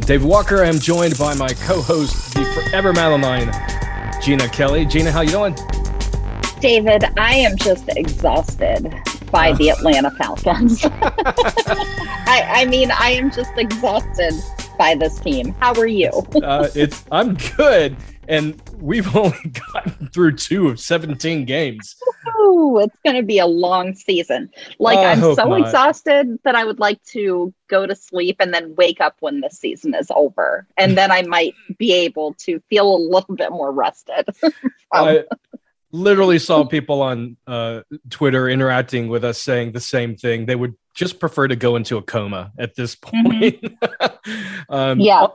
I'm Walker. I am joined by my co-host, the forever Madeline, Jeanna Kelley. Jeanna, how you doing? David, I am just exhausted by the Atlanta Falcons. I, I mean, I am just exhausted by this team. How are you? uh, it's I'm good, and we've only gotten through two of 17 games. Ooh, it's going to be a long season. Like, I I'm so not. exhausted that I would like to go to sleep and then wake up when the season is over. And then I might be able to feel a little bit more rested. Um, I literally saw people on uh, Twitter interacting with us saying the same thing. They would just prefer to go into a coma at this point. um, Yeah.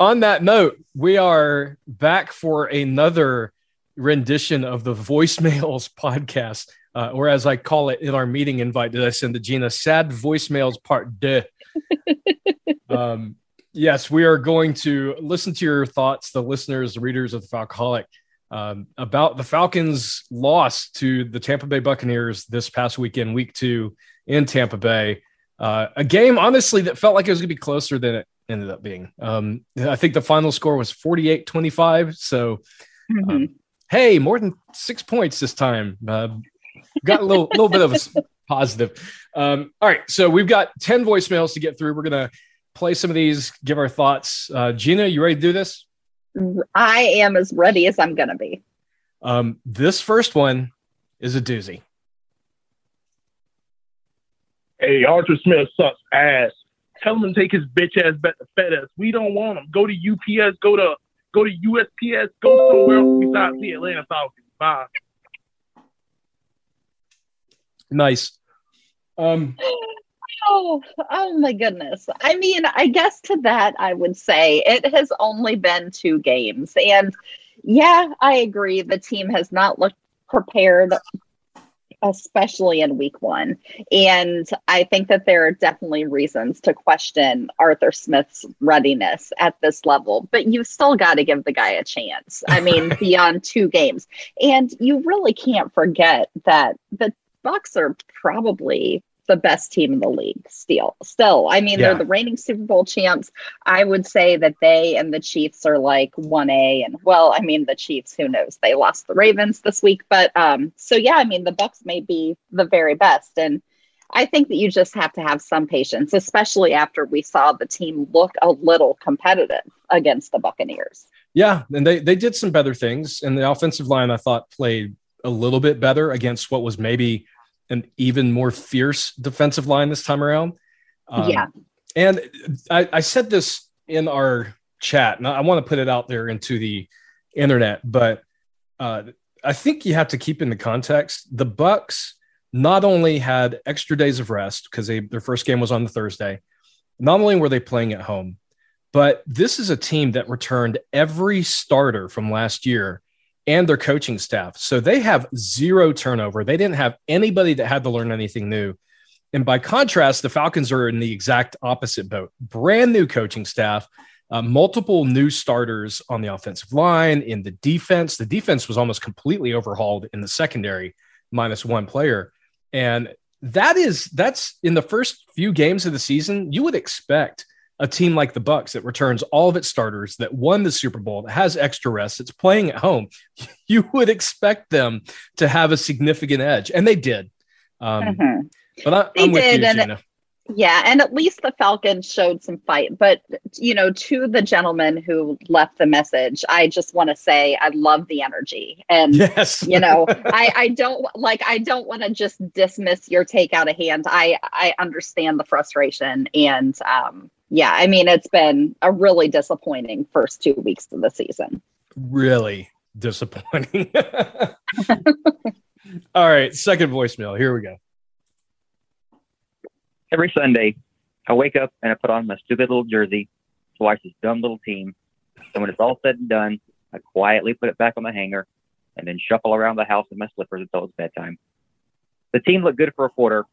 On that note, we are back for another rendition of the voicemails podcast, uh, or as I call it in our meeting invite that I send to Jeanna, sad voicemails part deux. um, yes, we are going to listen to your thoughts, the listeners, the readers of the Falcoholic, um, about the Falcons' loss to the Tampa Bay Buccaneers this past weekend, week two in Tampa Bay. Uh, a game, honestly, that felt like it was going to be closer than it ended up being. Um, I think the final score was 48 25. So, mhm. um, hey, more than six points this time. Uh, got a little, little bit of a positive. Um, all right. So, we've got 10 voicemails to get through. We're going to play some of these, give our thoughts. Uh, Jeanna, you ready to do this? I am as ready as I'm going to be. Um, this first one is a doozy. Hey, Arthur Smith sucks ass. Tell him to take his bitch ass back to FedEx. We don't want him. Go to UPS. Go to go to USPS. Go somewhere else besides the Atlanta Falcons. Bye. Nice. Um, Oh, oh my goodness. I mean, I guess to that, I would say it has only been two games. And yeah, I agree. The team has not looked prepared, especially in week one. And I think that there are definitely reasons to question Arthur Smith's readiness at this level, but you've still got to give the guy a chance. I mean, beyond two games. And you really can't forget that the Bucs are probably the best team in the league still. Still i mean Yeah. they're the reigning super bowl champs. I would say that they and the chiefs are like 1a and well i mean the chiefs who knows? They lost the ravens this week but um so yeah i mean the bucs may be the very best and i think that you just have to have some patience especially after we saw the team look a little competitive against the buccaneers. Yeah, and they they did some better things, and the offensive line I thought played a little bit better against what was maybe an even more fierce defensive line this time around. Um, Yeah. and I, I said this in our chat, and I want to put it out there into the internet, but uh, I think you have to keep in the context. The Bucs not only had extra days of rest because their first game was on the Thursday. Not only were they playing at home, but this is a team that returned every starter from last year and their coaching staff. So they have zero turnover. They didn't have anybody that had to learn anything new. And by contrast, the Falcons are in the exact opposite boat. Brand new coaching staff, uh, multiple new starters on the offensive line, in the defense. The defense was almost completely overhauled in the secondary, minus one player. And that is that's in the first few games of the season, you would expect a team like the Bucs that returns all of its starters, that won the Super Bowl, that has extra rest, that's playing at home, you would expect them to have a significant edge, and they did. Um, Mhm. But I, I'm with did, you, and- Jeanna. Yeah, and at least the Falcons showed some fight. But, you know, to the gentleman who left the message, I just want to say I love the energy. And, yes. you know, I, I don't like, I don't want to just dismiss your take out of hand. I, I understand the frustration. And, um, yeah, I mean, it's been a really disappointing first two weeks of the season. Really disappointing. All right, second voicemail. Here we go every Sunday, I wake up and I put on my stupid little jersey to watch this dumb little team. And when it's all said and done, I quietly put it back on the hanger and then shuffle around the house in my slippers until it's bedtime. The team looked good for a quarter,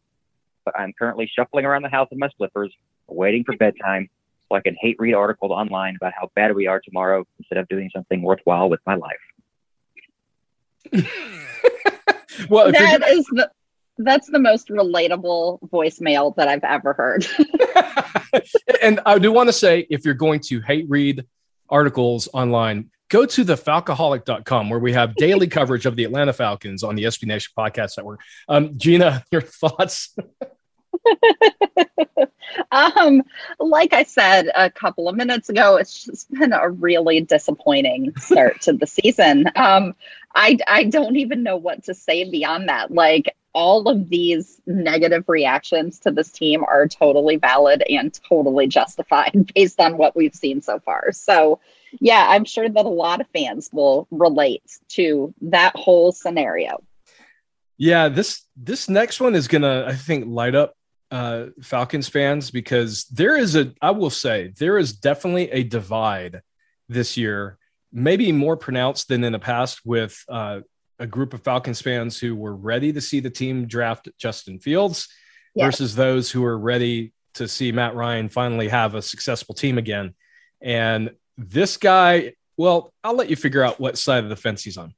but I'm currently shuffling around the house in my slippers, waiting for bedtime so I can hate read articles online about how bad we are tomorrow instead of doing something worthwhile with my life. well, that is the that's the most relatable voicemail that I've ever heard. and I do want to say if you're going to hate read articles online, go to the falcoholic.com where we have daily coverage of the Atlanta Falcons on the SB Nation podcast network. Um, Jeanna, your thoughts? um, like I said a couple of minutes ago, it's just been a really disappointing start to the season. Um, I, I don't even know what to say beyond that. Like, all of these negative reactions to this team are totally valid and totally justified based on what we've seen so far. So, yeah, I'm sure that a lot of fans will relate to that whole scenario. Yeah, this this next one is gonna, I think, light up uh, Falcons fans because there is a, I will say, there is definitely a divide this year, maybe more pronounced than in the past with uh, a group of Falcons fans who were ready to see the team draft Justin Fields versus those who are ready to see Matt Ryan finally have a successful team again. And this guy, well, I'll let you figure out what side of the fence he's on.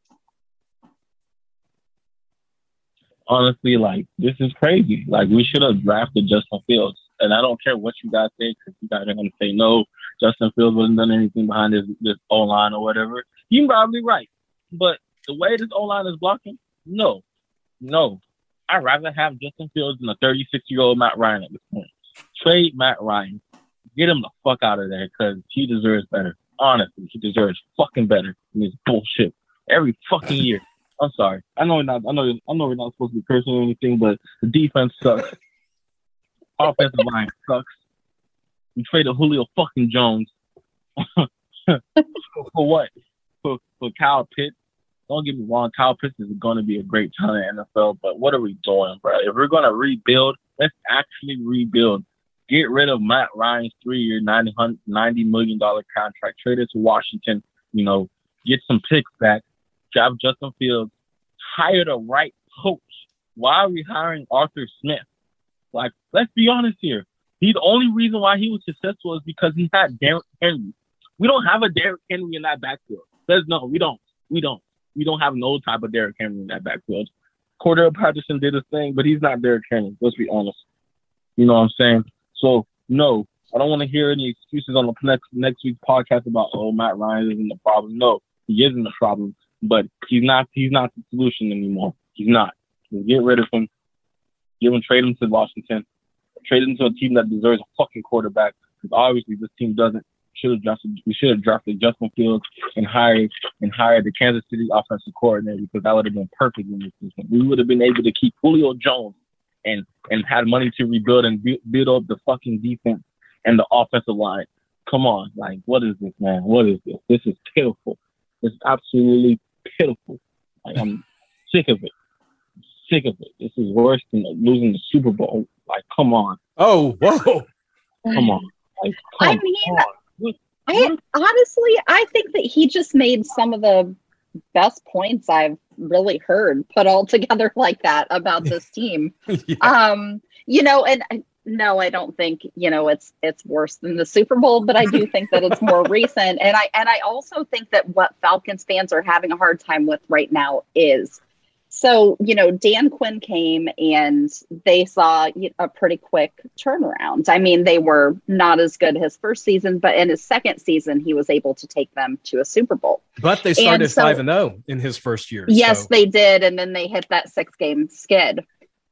Honestly, like this is crazy. Like we should have drafted Justin Fields, and I don't care what you guys say because you guys are going to say no. Justin Fields wasn't done anything behind this this O line or whatever. You're probably right, but the way this O line is blocking, no, no. I'd rather have Justin Fields than a 36 year old Matt Ryan at this point. Trade Matt Ryan. Get him the fuck out of there because he deserves better. Honestly, he deserves fucking better than this bullshit every fucking year. I'm sorry. I know we're not. I know. I know we're not supposed to be cursing or anything, but the defense sucks. Offensive line sucks. We traded Julio fucking Jones for what? For for Kyle Pitts don't get me wrong, Kyle Pitts is going to be a great talent in NFL, but what are we doing, bro? If we're going to rebuild, let's actually rebuild. Get rid of Matt Ryan's three-year, $90 million contract. Trade it to Washington. You know, get some picks back. Draft Justin Fields. Hire the right coach. Why are we hiring Arthur Smith? Like, let's be honest here. The only reason why he was successful is because he had Derrick Henry. We don't have a Derrick Henry in that backfield. There's no, we don't. We don't we don't have no type of Derrick Henry in that backfield. Cordarrelle Patterson did his thing, but he's not Derrick Henry. Let's be honest. You know what I'm saying? So no, I don't want to hear any excuses on the next next week's podcast about oh Matt Ryan isn't the problem. No, he isn't the problem, but he's not he's not the solution anymore. He's not. Get rid of him. Give him trade him to Washington. Trade him to a team that deserves a fucking quarterback. Because obviously this team doesn't should have drafted we should have drafted Justin Fields and hired and hired the Kansas City offensive coordinator because that would have been perfect in this system. We would have been able to keep Julio Jones and and had money to rebuild and build up the fucking defense and the offensive line. Come on, like what is this, man? What is this? This is pitiful. It's absolutely. Like I'm sick of it. Sick of it. This is worse than losing the Super Bowl. Like, come on. Oh, whoa. Come on. Like, come I mean, on. I honestly, I think that he just made some of the best points I've really heard put all together like that about this team. yeah. Um, you know, and no, I don't think you know it's it's worse than the Super Bowl, but I do think that it's more recent, and I and I also think that what Falcons fans are having a hard time with right now is so, you know, Dan Quinn came and they saw a pretty quick turnaround. I mean, they were not as good his first season, but in his second season, he was able to take them to a Super Bowl. But they started 5 and 0 in his first year. Yes, so. they did. And then they hit that six game skid.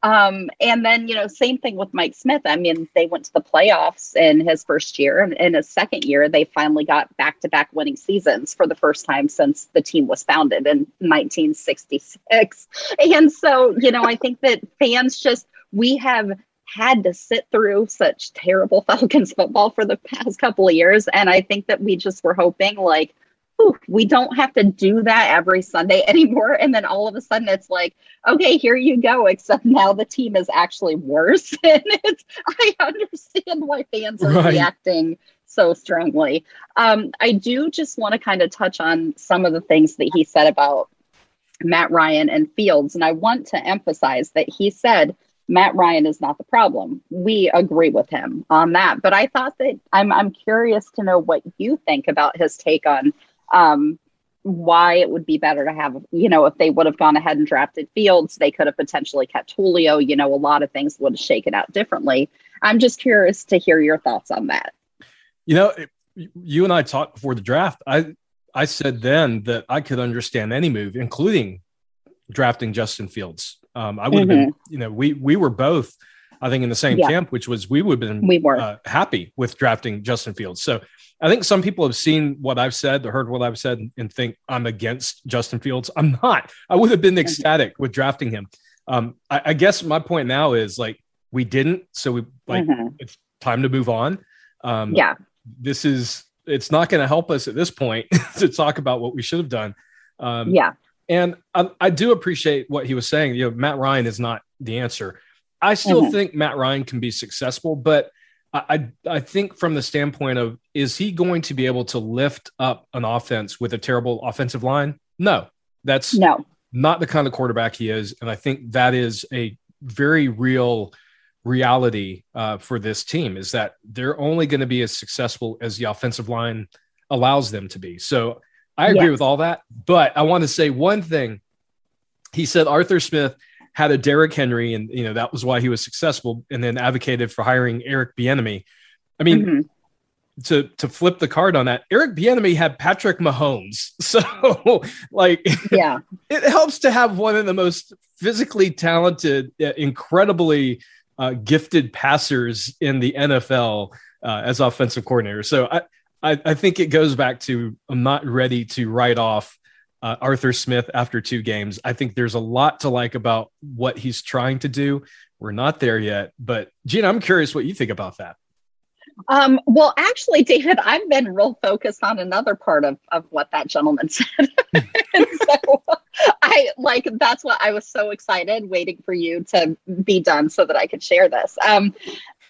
Um, and then, you know, same thing with Mike Smith. I mean, they went to the playoffs in his first year. And in his second year, they finally got back to back winning seasons for the first time since the team was founded in 1966. And so, you know, I think that fans just, we have had to sit through such terrible Falcons football for the past couple of years. And I think that we just were hoping, like, we don't have to do that every Sunday anymore. And then all of a sudden it's like, okay, here you go. Except now the team is actually worse. and it's, I understand why fans are right. reacting so strongly. Um, I do just want to kind of touch on some of the things that he said about Matt Ryan and Fields. And I want to emphasize that he said, Matt Ryan is not the problem. We agree with him on that. But I thought that I'm I'm curious to know what you think about his take on um, why it would be better to have, you know, if they would have gone ahead and drafted Fields, they could have potentially kept Julio. You know, a lot of things would have shaken out differently. I'm just curious to hear your thoughts on that. You know, you and I talked before the draft. I I said then that I could understand any move, including drafting Justin Fields. Um, I would have mm-hmm. been, you know, we we were both, I think, in the same yeah. camp, which was we would have been we were uh, happy with drafting Justin Fields. So I think some people have seen what I've said, or heard what I've said, and think I'm against Justin Fields. I'm not. I would have been ecstatic with drafting him. Um, I, I, guess my point now is like we didn't, so we like mm-hmm. it's time to move on. Um, yeah, this is it's not going to help us at this point to talk about what we should have done. Um, yeah, and I, I, do appreciate what he was saying. You know, Matt Ryan is not the answer. I still mm-hmm. think Matt Ryan can be successful, but I, I think from the standpoint of is he going to be able to lift up an offense with a terrible offensive line? No, that's no not the kind of quarterback he is, and I think that is a very real reality uh, for this team is that they're only going to be as successful as the offensive line allows them to be. So I agree yes. with all that, but I want to say one thing. He said Arthur Smith had a Derrick Henry, and you know that was why he was successful, and then advocated for hiring Eric Bieniemy. I mean, mm-hmm. to to flip the card on that, Eric Bieniemy had Patrick Mahomes, so like, yeah, it helps to have one of the most physically talented, uh, incredibly uh, gifted passers in the NFL uh, as offensive coordinator. So I, I, I think it goes back to I'm not ready to write off uh, Arthur Smith after two games. I think there's a lot to like about what he's trying to do. We're not there yet, but Jeanna, I'm curious what you think about that. Um, well, actually, David, I've been real focused on another part of, of what that gentleman said. so I like that's what I was so excited waiting for you to be done so that I could share this. Um,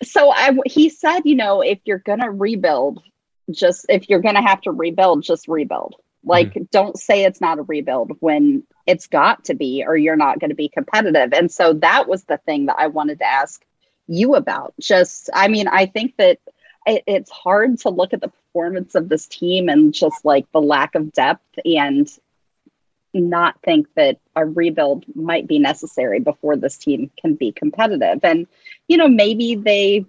so I, he said, you know, if you're going to rebuild, just if you're going to have to rebuild, just rebuild. Like, mm-hmm. don't say it's not a rebuild when it's got to be, or you're not going to be competitive. And so that was the thing that I wanted to ask you about. Just, I mean, I think that it, it's hard to look at the performance of this team and just like the lack of depth and not think that a rebuild might be necessary before this team can be competitive. And, you know, maybe they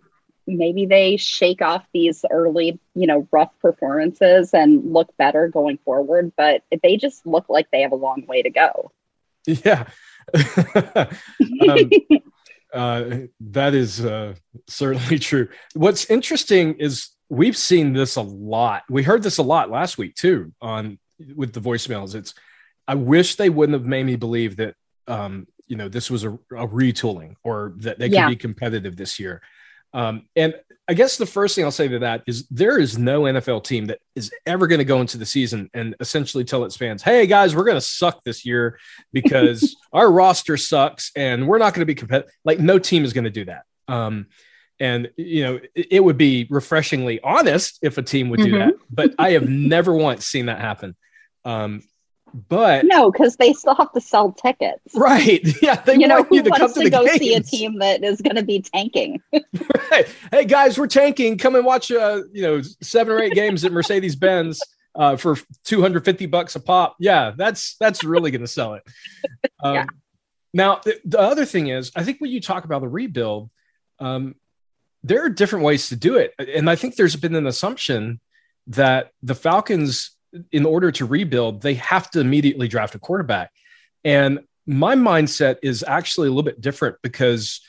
maybe they shake off these early, you know, rough performances and look better going forward. But they just look like they have a long way to go. Yeah. um, uh, that is uh, certainly true. What's interesting is we've seen this a lot. We heard this a lot last week too on with the voicemails. It's I wish they wouldn't have made me believe that um, you know this was a, a retooling or that they could yeah. be competitive this year. Um, and I guess the first thing I'll say to that is there is no NFL team that is ever going to go into the season and essentially tell its fans, "Hey guys, we're going to suck this year because our roster sucks and we're not going to be competitive." Like no team is going to do that. Um, and you know, it, it, would be refreshingly honest if a team would do mm-hmm. that, but I have never once seen that happen. Um, but no, because they still have to sell tickets, right? Yeah, they you know who you to wants to, to go games. see a team that is going to be tanking. right. Hey guys, we're tanking. Come and watch, uh, you know, seven or eight games at Mercedes Benz uh, for two hundred fifty bucks a pop. Yeah, that's that's really going to sell it. Um, yeah. Now, the, the, other thing is, I think when you talk about the rebuild, um, there are different ways to do it, and I think there's been an assumption that the Falcons in order to rebuild, they have to immediately draft a quarterback. And my mindset is actually a little bit different because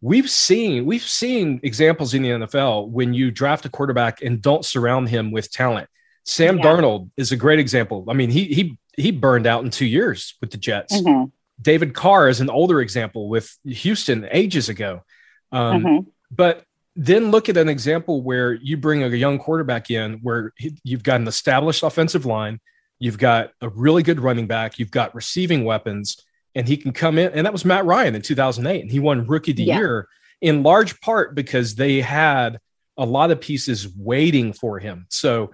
we've seen we've seen examples in the NFL when you draft a quarterback and don't surround him with talent. Sam yeah. Darnold is a great example. I mean, he he he burned out in two years with the Jets. Mm-hmm. David Carr is an older example with Houston ages ago. Um, mm-hmm. But then look at an example where you bring a young quarterback in where you've got an established offensive line, you've got a really good running back, you've got receiving weapons, and he can come in. And that was Matt Ryan in 2008, and he won Rookie of the yeah. Year in large part because they had a lot of pieces waiting for him. So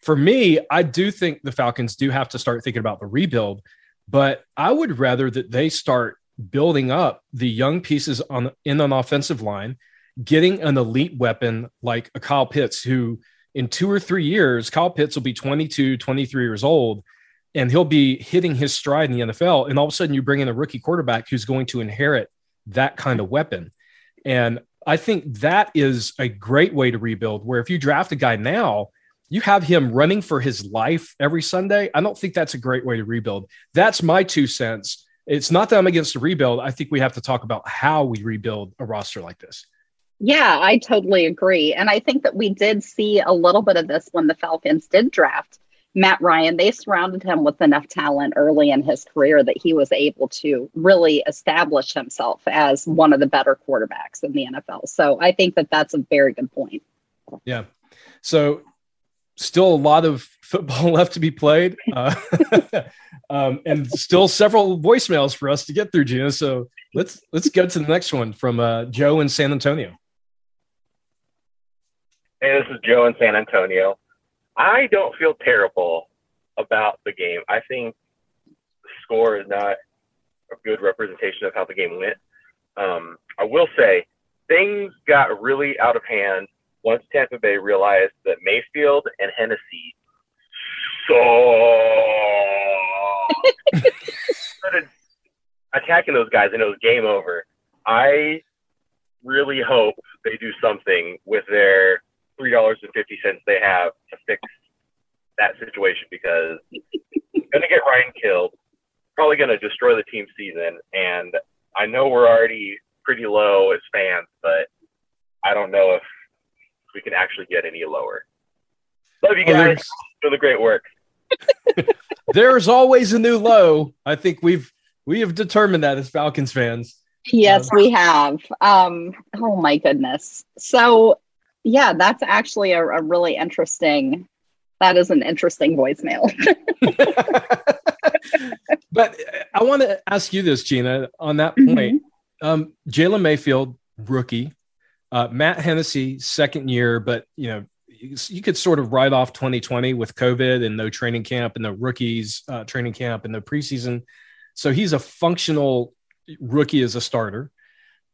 for me, I do think the Falcons do have to start thinking about the rebuild, but I would rather that they start building up the young pieces on in an offensive line, getting an elite weapon like a Kyle Pitts, who in two or three years, Kyle Pitts will be 22, 23 years old, and he'll be hitting his stride in the NFL. And all of a sudden, you bring in a rookie quarterback who's going to inherit that kind of weapon. And I think that is a great way to rebuild. Where if you draft a guy now, you have him running for his life every Sunday. I don't think that's a great way to rebuild. That's my two cents. It's not that I'm against the rebuild. I think we have to talk about how we rebuild a roster like this. Yeah, I totally agree. And I think that we did see a little bit of this when the Falcons did draft Matt Ryan. They surrounded him with enough talent early in his career that he was able to really establish himself as one of the better quarterbacks in the NFL. So I think that that's a very good point. Yeah. So still a lot of football left to be played, uh, um, and still several voicemails for us to get through, Jeanna. So let's let's go to the next one from uh, Joe in San Antonio. Hey, this is Joe in San Antonio. I don't feel terrible about the game. I think the score is not a good representation of how the game went. Um, I will say things got really out of hand once Tampa Bay realized that Mayfield and Hennessy started attacking those guys and it was game over. I really hope they do something with their three dollars and fifty cents they have to fix that situation because gonna get Ryan killed, probably gonna destroy the team season, and I know we're already pretty low as fans, but I don't know if we can actually get any lower. Love you guys. Doing the great work. There's always a new low. I think we've we have determined that as Falcons fans. Yes, um, we have. Um, oh my goodness. So yeah, that's actually a, a really interesting. That is an interesting voicemail. but I want to ask you this, Jeanna. On that point, mm-hmm. um, Jalen Mayfield, rookie, uh, Matt Hennessy, second year, but you know, you, could sort of write off 2020 with COVID and no training camp and no rookies uh, training camp and no preseason. So he's a functional rookie as a starter.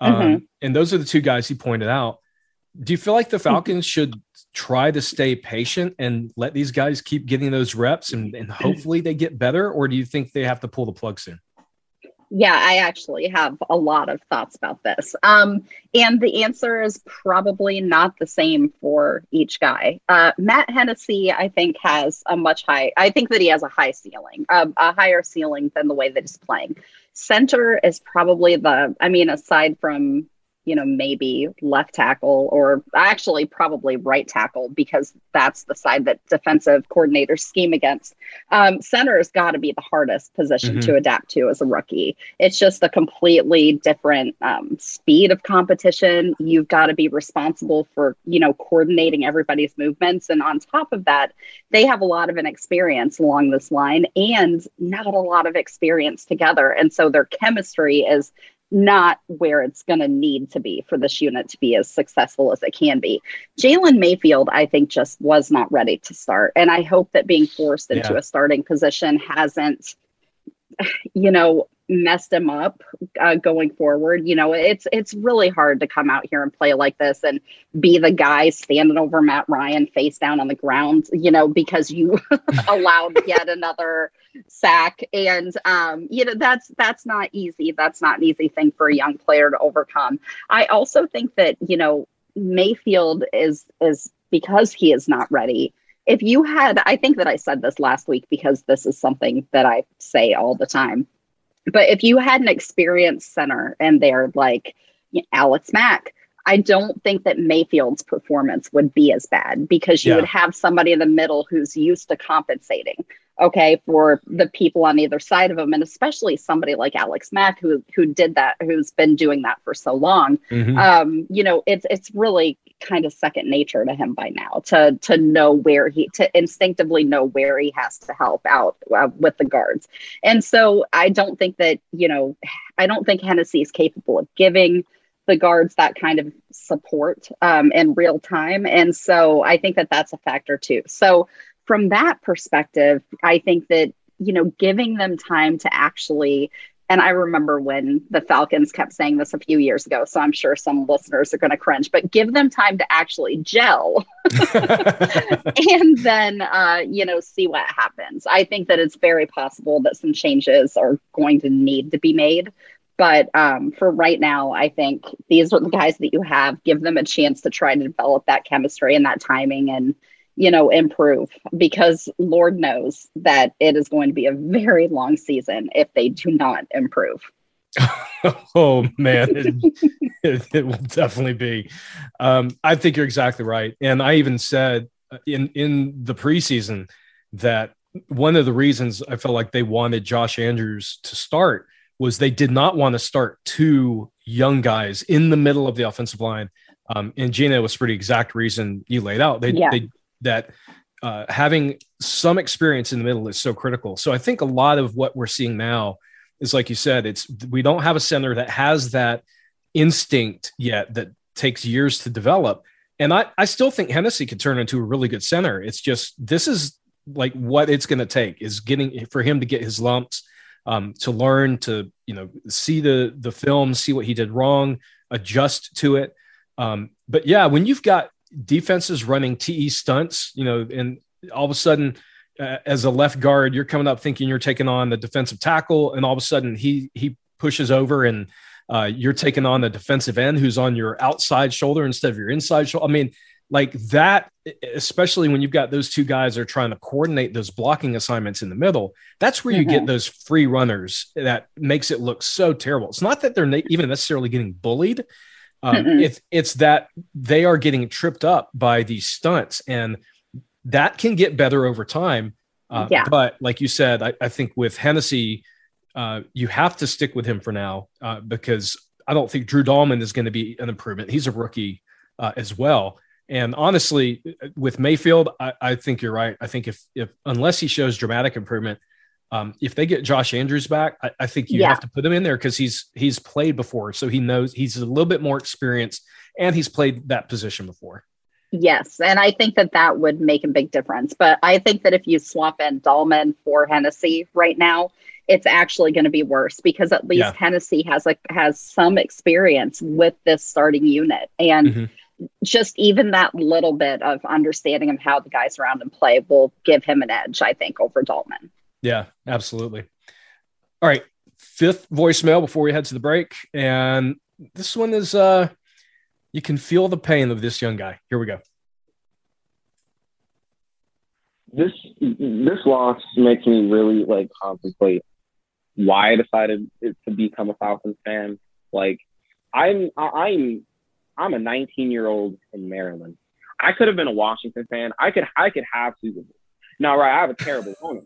Um, mm-hmm. And those are the two guys he pointed out. Do you feel like the Falcons should try to stay patient and let these guys keep getting those reps and, and hopefully they get better? Or do you think they have to pull the plug soon? Yeah, I actually have a lot of thoughts about this. Um, and the answer is probably not the same for each guy. Uh, Matt Hennessy, I think, has a much high, I think that he has a high ceiling, uh, a higher ceiling than the way that he's playing. Center is probably the, I mean, aside from you know, maybe left tackle or actually probably right tackle because that's the side that defensive coordinators scheme against. Um, center has got to be the hardest position mm-hmm. to adapt to as a rookie. It's just a completely different um, speed of competition. You've got to be responsible for, you know, coordinating everybody's movements. And on top of that, they have a lot of inexperience along this line and not a lot of experience together. And so their chemistry is not where it's going to need to be for this unit to be as successful as it can be. Jalen Mayfield, I think, just was not ready to start. And I hope that being forced into yeah. a starting position hasn't, you know, messed him up uh, going forward. You know, it's it's really hard to come out here and play like this and be the guy standing over Matt Ryan face down on the ground. You know, because you allowed yet another sack, and um, you know that's that's not easy. That's not an easy thing for a young player to overcome. I also think that you know Mayfield is is because he is not ready if you had i think that i said this last week because this is something that i say all the time But if you had an experienced center and they're like Alex Mack, I don't think that Mayfield's performance would be as bad because you Yeah. would have somebody in the middle who's used to compensating, okay, for the people on either side of him, and especially somebody like Alex Mack who who did that, who's been doing that for so long. Mhm. Um, you know, it's it's really kind of second nature to him by now to to know where he to instinctively know where he has to help out uh, with the guards. And so I don't think that you know I don't think Hennessy is capable of giving the guards that kind of support um, in real time. And so I think that that's a factor too. So from that perspective, I think that, you know, giving them time to actually, and I remember when the Falcons kept saying this a few years ago, so I'm sure some listeners are going to cringe, but give them time to actually gel and then uh, you know see what happens. I think that it's very possible that some changes are going to need to be made but um, for right now i think these are the guys that you have. Give them a chance to try to develop that chemistry and that timing and you know improve because lord knows that it is going to be a very long season if they do not improve oh man, it, it, it will definitely be. Um, I think you're exactly right, and I even said uh, in in the preseason that one of the reasons I felt like they wanted Josh Andrews to start was they did not want to start two young guys in the middle of the offensive line. Um, and Jeanna was pretty exact reason you laid out. They, Yeah. they that uh, having some experience in the middle is so critical. So I think a lot of what we're seeing now is like you said, it's we don't have a center that has that instinct yet that takes years to develop. And I, I still think Hennessy could turn into a really good center. It's just this is like what it's going to take is getting for him to get his lumps, um, to learn to you know see the the film, see what he did wrong, adjust to it. Um, but yeah, when you've got defenses running TE stunts, you know, and all of a sudden uh, as a left guard, you're coming up thinking you're taking on the defensive tackle, and all of a sudden he he pushes over and uh, you're taking on the defensive end who's on your outside shoulder instead of your inside shoulder. I mean, like that, especially when you've got those two guys that are trying to coordinate those blocking assignments in the middle. That's where you get those free runners that makes it look so terrible. It's not that they're even necessarily getting bullied. Um, it's it's that they are getting tripped up by these stunts, and that can get better over time. Uh, Yeah. But like you said, I, I think with Hennessy, uh, you have to stick with him for now uh, because I don't think Drew Dalman is going to be an improvement. He's a rookie uh, as well. And honestly, with Mayfield, I, I think you're right. I think if if unless he shows dramatic improvement, um, if they get Josh Andrews back, I, I think you Yeah. have to put him in there because he's he's played before, so he knows he's a little bit more experienced and he's played that position before. Yes, and I think that that would make a big difference. But I think that if you swap in Dalman for Hennessy right now, it's actually going to be worse because at least Yeah. Hennessy has like has some experience with this starting unit, and Mhm. just even that little bit of understanding of how the guys around him play will give him an edge. I think over Dalman. Yeah, absolutely. All right, fifth voicemail before we head to the break, and this one is uh, you can feel the pain of this young guy. Here we go. this this loss makes me really like contemplate why I decided to become a Falcons fan. Like I'm I'm I'm a 19 year old in Maryland. I could have been a Washington fan. I could I could have Super Bowl. Now right, I have a terrible owner,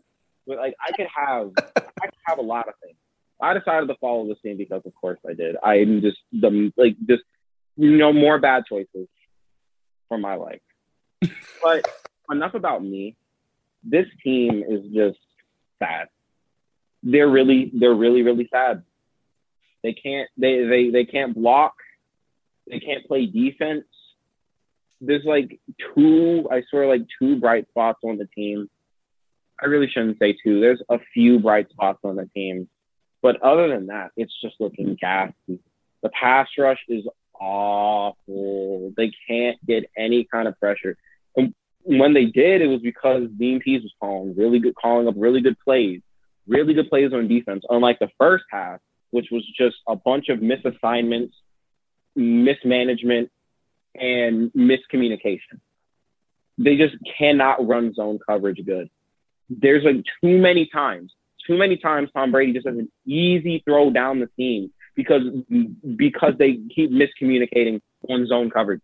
but like I could have I could have a lot of things. I decided to follow this team because of course I did. I'm just the like just you know more bad choices for my life. But enough about me this team is just sad. They're really, they're really, really sad. They can't, they, they, they can't block. They can't play defense. There's like two, I swear, like two bright spots on the team. I really shouldn't say two. There's a few bright spots on the team, but other than that, it's just looking ghastly. The pass rush is awful. They can't get any kind of pressure and when they did, it was because Dean Pees was calling really good, calling up really good plays, really good plays on defense. Unlike the first half, which was just a bunch of misassignments, mismanagement, and miscommunication. They just cannot run zone coverage good. There's like too many times, too many times Tom Brady just has an easy throw down the seam because because they keep miscommunicating on zone coverage.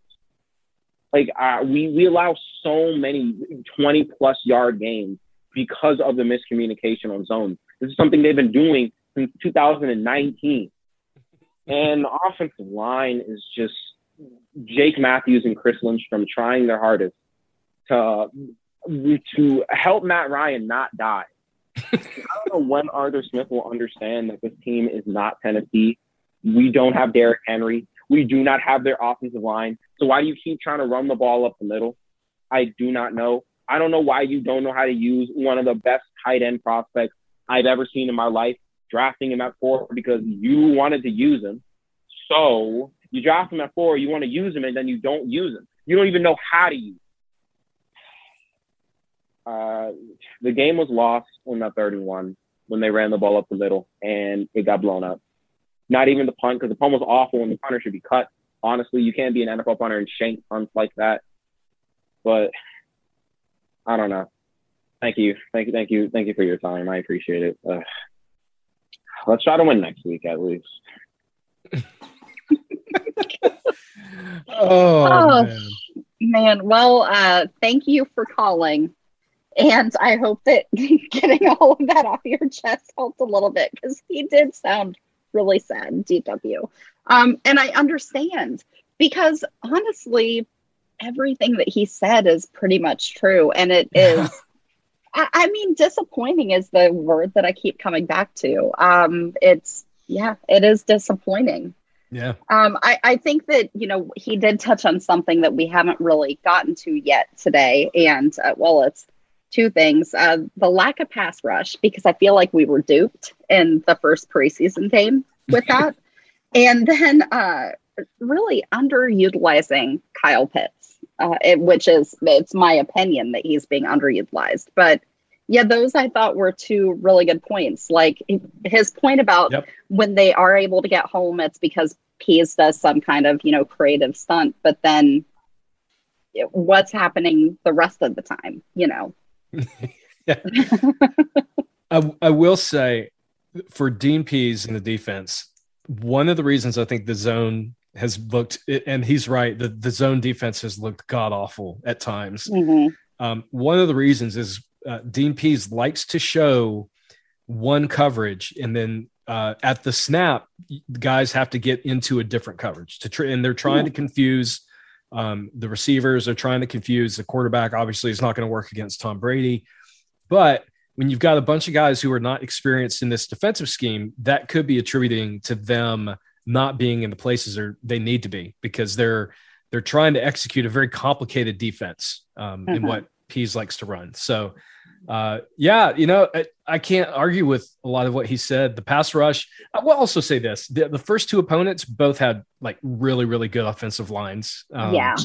Like uh, we we allow so many 20 plus yard games because of the miscommunication on zone. This is something they've been doing since 2019. And the offensive line is just Jake Matthews and Chris Lindstrom trying their hardest to to help Matt Ryan not die. I don't know when Arthur Smith will understand that this team is not Tennessee. We don't have Derrick Henry. We do not have their offensive line. So why do you keep trying to run the ball up the middle? I do not know. I don't know why you don't know how to use one of the best tight end prospects I've ever seen in my life, drafting him at four because you wanted to use him. So you draft him at four, you want to use him, and then you don't use him. You don't even know how to use him. Uh, the game was lost on that 31 when they ran the ball up the middle and it got blown up. Not even the punt because the punt was awful and the punter should be cut. Honestly, you can't be an NFL punter and shank punts like that. But I don't know. Thank you, thank you, thank you, thank you for your time. I appreciate it. Uh, let's try to win next week at least. oh, Oh. man. Man, well, uh, thank you for calling. And I hope that getting all of that off your chest helped a little bit because he did sound really sad, DW. Um, and I understand because honestly, everything that he said is pretty much true. And it is, I, I mean, disappointing is the word that I keep coming back to. Um, it's, yeah, it is disappointing. Yeah. Um, I, I think that, you know, he did touch on something that we haven't really gotten to yet today. And, uh, well, it's two things uh, the lack of pass rush, because I feel like we were duped in the first preseason game with that. and then uh, really underutilizing Kyle Pitts, uh, it, which is, it's my opinion that he's being underutilized. But yeah, those I thought were two really good points. Like his point about Yep. when they are able to get home, it's because Pees does some kind of, you know, creative stunt, but then what's happening the rest of the time, you know? I, I will say for Dean Pees in the defense, one of the reasons I think the zone has looked, and he's right, the, the zone defense has looked god awful at times. Mhm. Um, one of the reasons is uh, Dean Pees likes to show one coverage, and then uh, at the snap, guys have to get into a different coverage to try, and they're trying to confuse um, the receivers. They're trying to confuse the quarterback. Obviously, it's not going to work against Tom Brady, but when you've got a bunch of guys who are not experienced in this defensive scheme, that could be attributing to them not being in the places or they need to be because they're they're trying to execute a very complicated defense um, in Mhm. what Pees likes to run. So, uh, yeah, you know, I, I can't argue with a lot of what he said. The pass rush. I will also say this: the, the first two opponents both had like really, really good offensive lines. Um, yeah.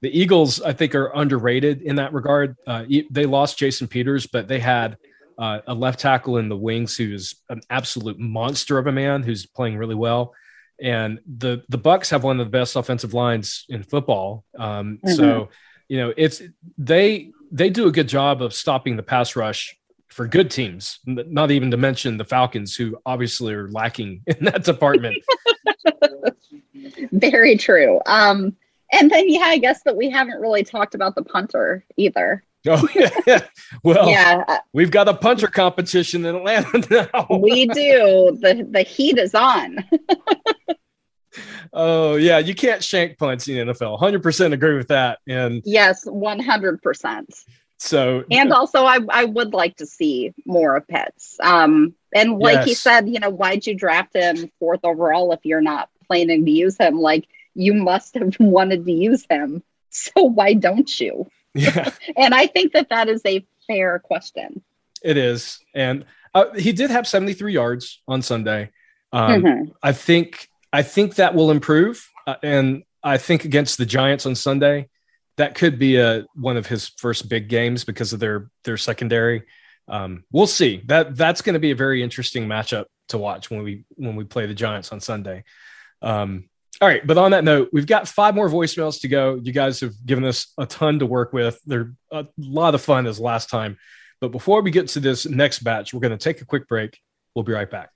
the Eagles, I think, are underrated in that regard. Uh, they lost Jason Peters, but they had uh, a left tackle in the wings who's an absolute monster of a man who's playing really well. And the the Bucs have one of the best offensive lines in football. Um, So you know, it's they they do a good job of stopping the pass rush for good teams. Not even to mention the Falcons, who obviously are lacking in that department. Very true. Um, and then, yeah, I guess that we haven't really talked about the punter either. oh yeah, well, yeah, uh, we've got a punter competition in Atlanta now. we do. The the heat is on. Oh yeah, you can't shank punts in the NFL. Hundred percent agree with that. And Yes, one hundred percent. so And also, I I would like to see more of Pitts. Um, and like he said, you know, why'd you draft him fourth overall if you're not planning to use him? Like you must have wanted to use him. So why don't you? yeah, And I think that that is a fair question. it is. And uh, he did have seventy three yards on Sunday. Um, Mhm. I think I think that will improve, uh, and I think against the Giants on Sunday, that could be a one of his first big games because of their their secondary. Um, we'll see. That that's going to be a very interesting matchup to watch when we when we play the Giants on Sunday. Um, all right, but on that note, we've got five more voicemails to go. You guys have given us a ton to work with. They're a lot of fun as last time. But before we get to this next batch, we're going to take a quick break. We'll be right back.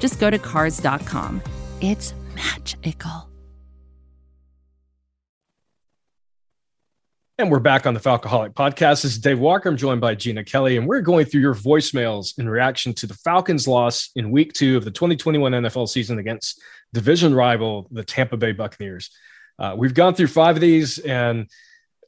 just go to Cars.com. It's magical. And we're back on the Falcoholic podcast. This is Dave Walker. I'm joined by Jeanna Kelley, and we're going through your voicemails in reaction to the Falcons' loss in week two of the 2021 NFL season against division rival, the Tampa Bay Buccaneers. Uh, we've gone through five of these, and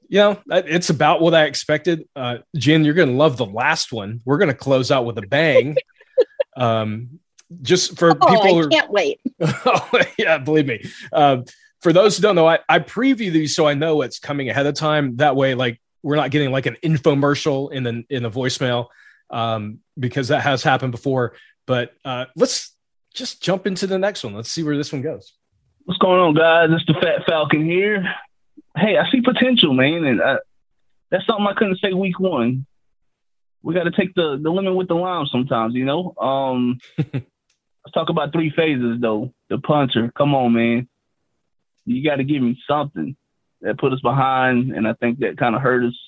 you know, it's about what I expected. Uh, Jen, you're going to love the last one. We're going to close out with a bang. um, just for Oh, people I who can't wait. oh, yeah, believe me. Um, for those who don't know, I, I preview these so I know it's coming ahead of time. That way, like we're not getting like an infomercial in the in the voicemail um, because that has happened before. But uh, let's just jump into the next one. Let's see where this one goes. What's going on, guys? It's the Fat Falcon here. Hey, I see potential, man, and I, that's something I couldn't say week one. We got to take the the lemon with the lime sometimes, you know. Um, let's talk about three phases though. The punter, come on, man. You got to give me something that put us behind, and I think that kind of hurt us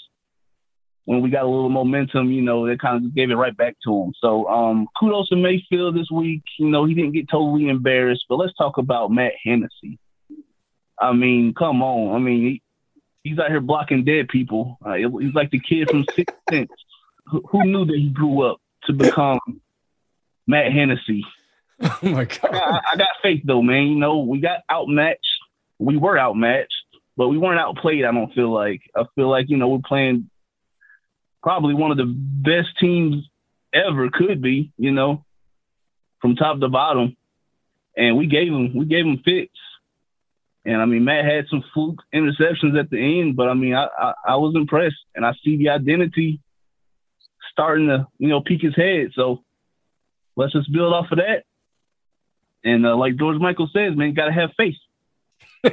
when we got a little momentum. You know, that kind of gave it right back to him. So, um, kudos to Mayfield this week. You know, he didn't get totally embarrassed, but let's talk about Matt Hennessy. I mean, come on. I mean, he, he's out here blocking dead people. Uh, he's like the kid from Sixth Sense. Who, who knew that he grew up to become Matt Hennessy? Oh my I, god! I got faith though, man. You know, we got outmatched. We were outmatched, but we weren't outplayed. I don't feel like. I feel like you know we're playing probably one of the best teams ever could be. You know, from top to bottom, and we gave them we gave them fits. And I mean, Matt had some fluke interceptions at the end, but I mean, I, I, I was impressed, and I see the identity starting to you know peek his head. So let's just build off of that. And uh, like George Michael says, man, you gotta have faith.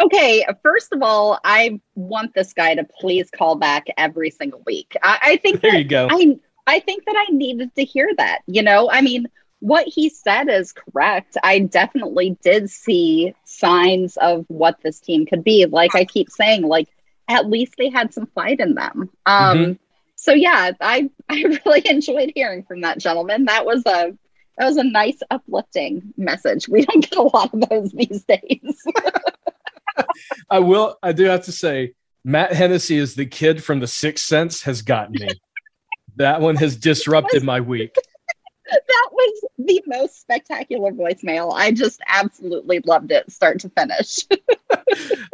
Okay, first of all, I want this guy to please call back every single week. I, I think there that you go. I I think that I needed to hear that. You know, I mean, what he said is correct. I definitely did see signs of what this team could be. Like I keep saying, like at least they had some fight in them. Um Mhm. so yeah, I I really enjoyed hearing from that gentleman. That was a that was a nice uplifting message. We don't get a lot of those these days. I will. I do have to say, Matt Hennessy is the kid from The Sixth Sense has gotten me. that one has disrupted my week. that was the most spectacular voicemail. I just absolutely loved it, start to finish.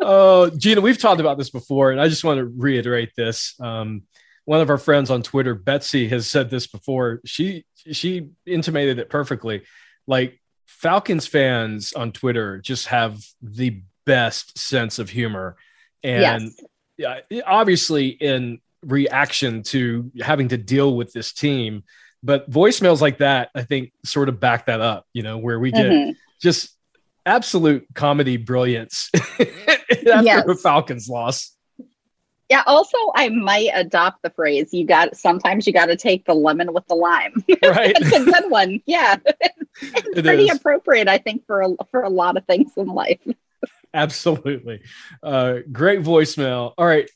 Oh, Jeanna, we've talked about this before, and I just want to reiterate this. Um, one of our friends on Twitter, Betsy, has said this before. She she intimated it perfectly. Like Falcons fans on Twitter just have the best sense of humor, and yes. yeah, obviously in reaction to having to deal with this team. But voicemails like that, I think, sort of back that up. You know, where we get Mhm. just absolute comedy brilliance after Yes. a Falcons loss. Yeah, also I might adopt the phrase you got sometimes you gotta take the lemon with the lime. Right. it's a good one. Yeah. it's It pretty is. appropriate, I think, for a, for a lot of things in life. Absolutely. Uh, great voicemail. All right.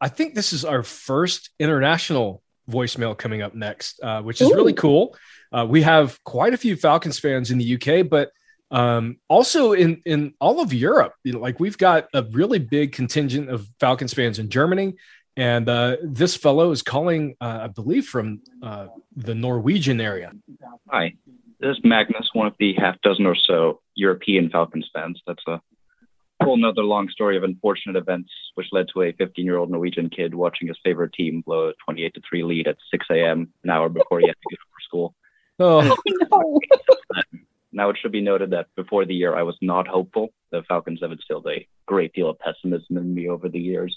I think this is our first international voicemail coming up next, uh, which is really cool. Uh, we have quite a few Falcons fans in the UK, but um, also in in all of Europe. You know, like we've got a really big contingent of Falcons fans in Germany, and uh, this fellow is calling, uh, I believe, from uh, the Norwegian area. Hi, this is Magnus, one of the half dozen or so European Falcons fans. That's a whole nother long story of unfortunate events, which led to a 15 year old Norwegian kid watching his favorite team blow a 28 to 3 lead at 6 a.m., an hour before he had to get up for school. Oh, no. Now, it should be noted that before the year, I was not hopeful. The Falcons have instilled a great deal of pessimism in me over the years.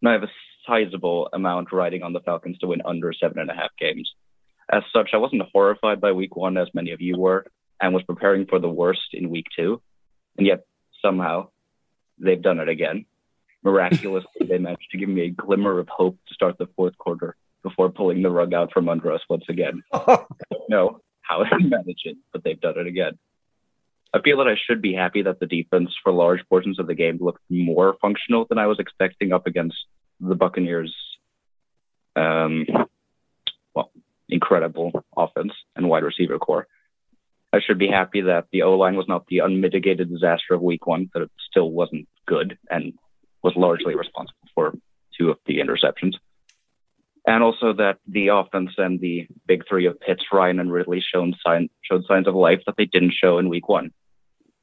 and I have a sizable amount riding on the Falcons to win under seven and a half games. As such, I wasn't horrified by week one as many of you were, and was preparing for the worst in week two. And yet, somehow, they've done it again. Miraculously, they managed to give me a glimmer of hope to start the fourth quarter before pulling the rug out from under us once again. Know how they manage it, but they've done it again. I feel that I should be happy that the defense for large portions of the game looked more functional than I was expecting up against the Buccaneers. Um, well, incredible offense and wide receiver corps. I should be happy that the O line was not the unmitigated disaster of week one, that it still wasn't good and was largely responsible for two of the interceptions. And also that the offense and the big three of Pitts, Ryan, and Ridley shown sign, showed signs of life that they didn't show in week one.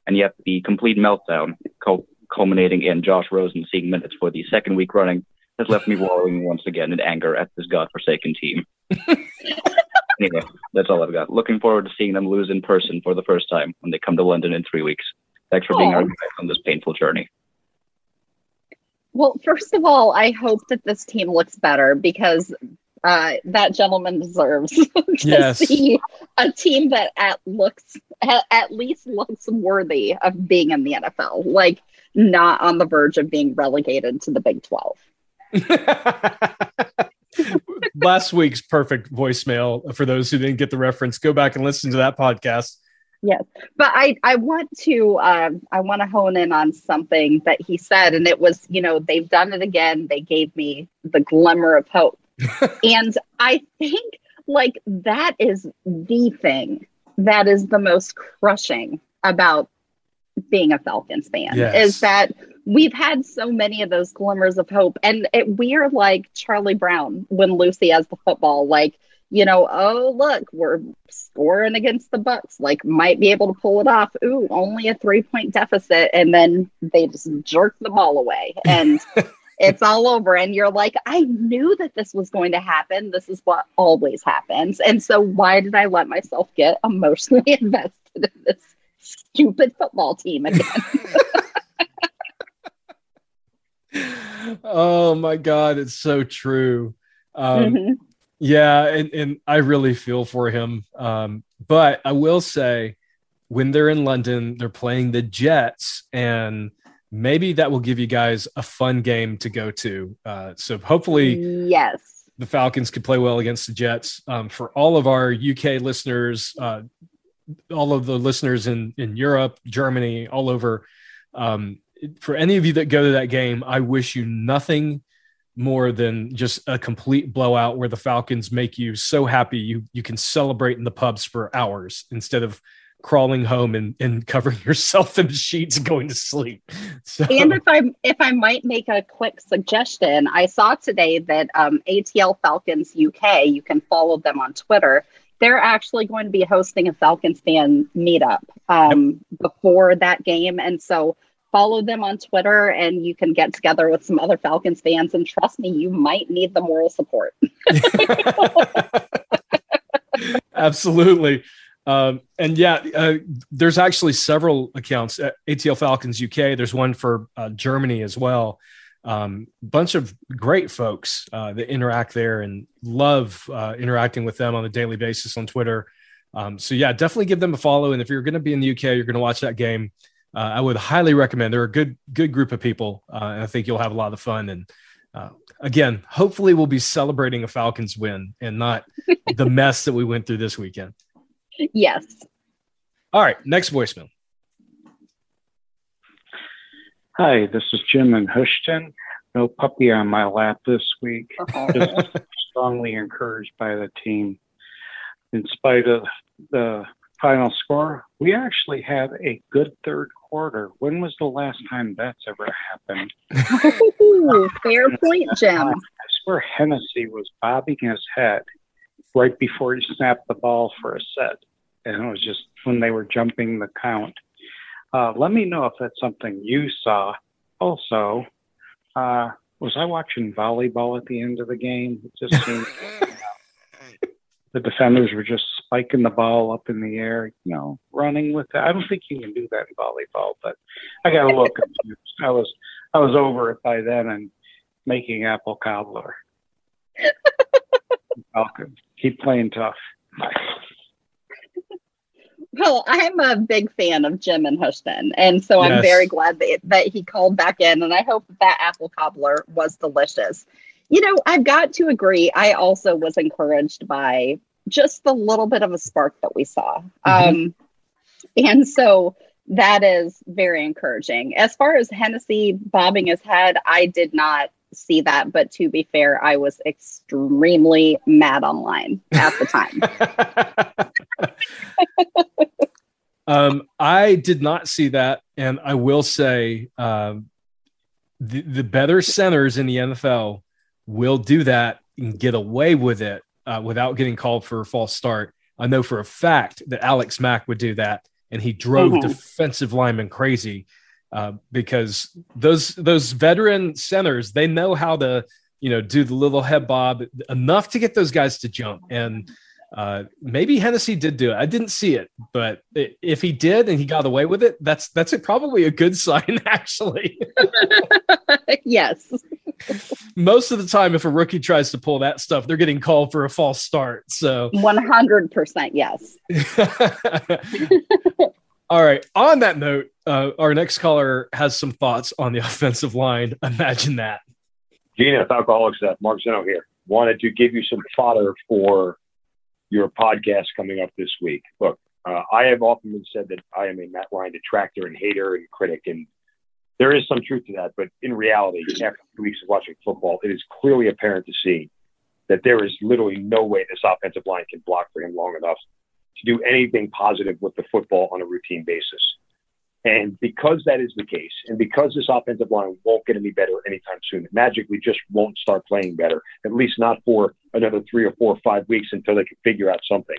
And yet the complete meltdown, cul- culminating in Josh Rosen seeing minutes for the second week running, has left me wallowing once again in anger at this godforsaken team. anyway, that's all I've got. Looking forward to seeing them lose in person for the first time when they come to London in three weeks. Thanks for being our guide on this painful journey. Well, first of all, I hope that this team looks better because uh, that gentleman deserves to Yes. see a team that at looks at, at least looks worthy of being in the NFL, like not on the verge of being relegated to the Big Twelve. Last week's perfect voicemail for those who didn't get the reference. Go back and listen to that podcast. Yes, but I I want to um, I want to hone in on something that he said, and it was you know they've done it again. They gave me the glimmer of hope, and I think like that is the thing that is the most crushing about being a Falcons fan Yes. is that we've had so many of those glimmers of hope, and it, we're like Charlie Brown when Lucy has the football, like you know, oh look, we're scoring against the Bucs, like might be able to pull it off. Ooh, only a three point deficit, and then they just jerk the ball away, and it's all over. And you're like, I knew that this was going to happen. This is what always happens, and so why did I let myself get emotionally invested in this stupid football team again? oh my god, it's so true. Um, Mhm. Yeah, and, and I really feel for him. Um, but I will say, when they're in London, they're playing the Jets, and maybe that will give you guys a fun game to go to. Uh, so hopefully, Yes. the Falcons could play well against the Jets. Um, for all of our UK listeners, uh, all of the listeners in in Europe, Germany, all over. Um, for any of you that go to that game, I wish you nothing more than just a complete blowout where the Falcons make you so happy you you can celebrate in the pubs for hours instead of crawling home and, and covering yourself in sheets and going to sleep. So And if I if I might make a quick suggestion, I saw today that um, ATL Falcons UK. You can follow them on Twitter. They're actually going to be hosting a Falcons fan meetup um, before that game, and so follow them on Twitter, and you can get together with some other Falcons fans. And trust me, you might need the moral support. Absolutely. Um, and yeah, uh, there's actually several accounts at ATL Falcons UK. There's one for uh, Germany as well. Um, bunch of great folks uh, that interact there and love uh, interacting with them on a daily basis on Twitter. Um, so yeah, definitely give them a follow. And if you're going to be in the UK, you're going to watch that game. Uh, I would highly recommend. They're a good good group of people, uh, and I think you'll have a lot of fun. And uh, again, hopefully, we'll be celebrating a Falcons win and not the mess that we went through this weekend. yes. All right, next voicemail. Hi, this is Jim in Houston. No puppy on my lap this week. Just strongly encouraged by the team. In spite of the final score, we actually had a good third quarter. When was the last time that's ever happened? Fair point, Jim. I swear Hennessy was bobbing his head right before he snapped the ball for a set. And it was just when they were jumping the count. Uh, let me know if that's something you saw. Also, uh, was I watching volleyball at the end of the game? It just seemed the defenders were just spiking the ball up in the air, you know, running with it. I don't think you can do that in volleyball, but I got a little confused. I was I was over it by then, and making apple cobbler. Welcome. Keep playing tough. Bye. Well, I'm a big fan of Jim and Houston, and so I'm very glad that, that he called back in, and I hope that apple cobbler was delicious. You know, I've got to agree. I also was encouraged by just the little bit of a spark that we saw, um, and so that is very encouraging. As far as Hennessy bobbing his head, I did not see that, but to be fair, I was extremely mad online at the time. Um, I did not see that, and I will say um, the the better centers in the NFL will do that and get away with it uh, without getting called for a false start. I know for a fact that Alex Mack would do that, and he drove Mhm. defensive linemen crazy uh, because those those veteran centers they know how to you know do the little head bob enough to get those guys to jump and. Uh, maybe Hennessy did do it. I didn't see it, but if he did and he got away with it, that's that's a, probably a good sign. Actually, yes. most of the time, if a rookie tries to pull that stuff, they're getting called for a false start. So, 100% yes. all right. On that note, uh, our next caller has some thoughts on the offensive line. Imagine that. Jeanna, Alcoholics, uh, Mark Zeno here. Wanted to give you some fodder for your podcast coming up this week. Look, uh, I have often been said that I am a Matt Ryan detractor and hater and critic, and there is some truth to that. But in reality, after two weeks of watching football, it is clearly apparent to see that there is literally no way this offensive line can block for him long enough to do anything positive with the football on a routine basis. And because that is the case, and because this offensive line won't get any better anytime soon, it magically just won't start playing better, at least not for another three or four or five weeks until they can figure out something.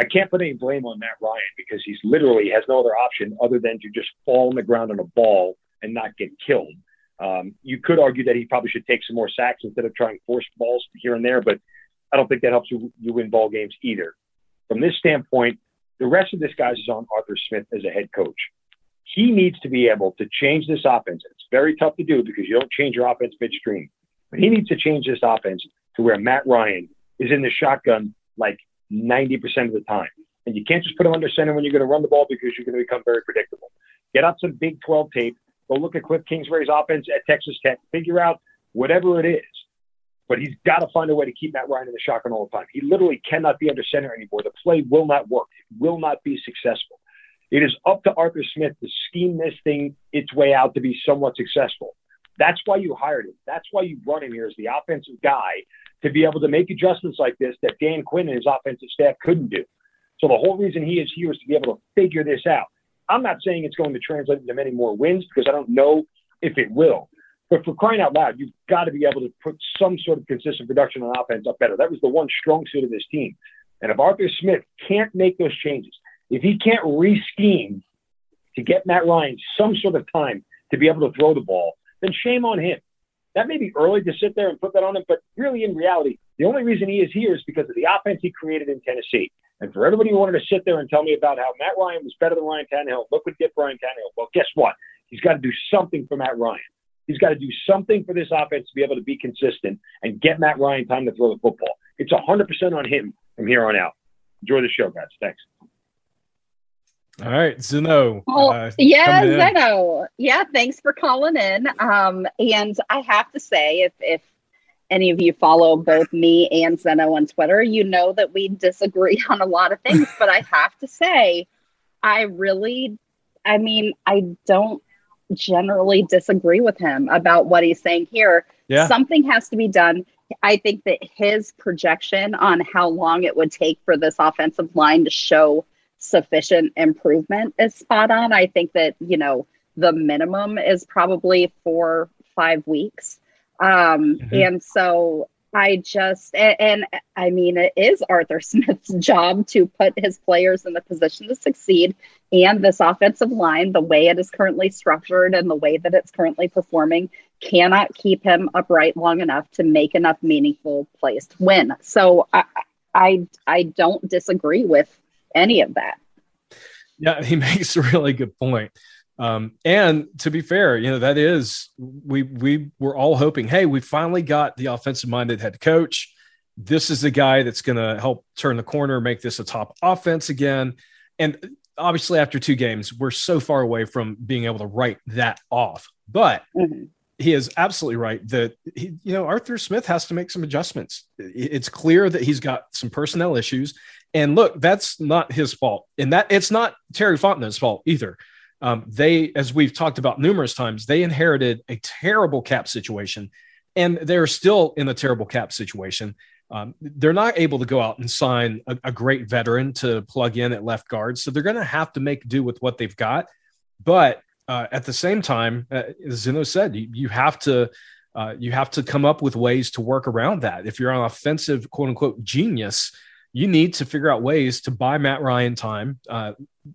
I can't put any blame on Matt Ryan because he's literally has no other option other than to just fall on the ground on a ball and not get killed. Um, you could argue that he probably should take some more sacks instead of trying force balls here and there, but I don't think that helps you, you win ball games either. From this standpoint, the rest of this guys is on Arthur Smith as a head coach. He needs to be able to change this offense. It's very tough to do because you don't change your offense midstream. But he needs to change this offense to where Matt Ryan is in the shotgun like 90% of the time. And you can't just put him under center when you're going to run the ball because you're going to become very predictable. Get out some Big 12 tape. Go look at Cliff Kingsbury's offense at Texas Tech. Figure out whatever it is. But he's got to find a way to keep Matt Ryan in the shotgun all the time. He literally cannot be under center anymore. The play will not work. It will not be successful. It is up to Arthur Smith to scheme this thing its way out to be somewhat successful. That's why you hired him. That's why you brought him here as the offensive guy to be able to make adjustments like this that Dan Quinn and his offensive staff couldn't do. So the whole reason he is here is to be able to figure this out. I'm not saying it's going to translate into many more wins because I don't know if it will. But for crying out loud, you've got to be able to put some sort of consistent production on offense up better. That was the one strong suit of this team. And if Arthur Smith can't make those changes, if he can't re-scheme to get Matt Ryan some sort of time to be able to throw the ball, then shame on him. That may be early to sit there and put that on him, but really in reality, the only reason he is here is because of the offense he created in Tennessee. And for everybody who wanted to sit there and tell me about how Matt Ryan was better than Ryan Tannehill, look what did Ryan Tannehill. Well, guess what? He's got to do something for Matt Ryan. He's got to do something for this offense to be able to be consistent and get Matt Ryan time to throw the football. It's 100% on him from here on out. Enjoy the show, guys. Thanks. All right, Zeno. Well, uh, yeah. Zeno. Yeah, thanks for calling in. Um, and I have to say, if if any of you follow both me and Zeno on Twitter, you know that we disagree on a lot of things. but I have to say, I really, I mean, I don't generally disagree with him about what he's saying here. Yeah. Something has to be done. I think that his projection on how long it would take for this offensive line to show sufficient improvement is spot on. I think that, you know, the minimum is probably four, five weeks. Um, Mhm. And so I just, and, and I mean, it is Arthur Smith's job to put his players in the position to succeed. And this offensive line, the way it is currently structured and the way that it's currently performing, cannot keep him upright long enough to make enough meaningful plays to win. So I, I, I don't disagree with any of that. Yeah, he makes a really good point. Um, and to be fair, you know, that is we we were all hoping, hey, we finally got the offensive minded head coach. This is the guy that's going to help turn the corner, make this a top offense again. And obviously, after two games, we're so far away from being able to write that off. But Mhm. he is absolutely right that he, you know Arthur Smith has to make some adjustments. It's clear that he's got some personnel issues, and look, that's not his fault, and that it's not Terry Fontenot's fault either. Um, they, as we've talked about numerous times, they inherited a terrible cap situation, and they're still in a terrible cap situation. Um, they're not able to go out and sign a, a great veteran to plug in at left guard, so they're going to have to make do with what they've got. But uh, at the same time, uh, as Zeno said, you, you have to uh, you have to come up with ways to work around that. If you're an offensive quote unquote genius, you need to figure out ways to buy Matt Ryan time, uh,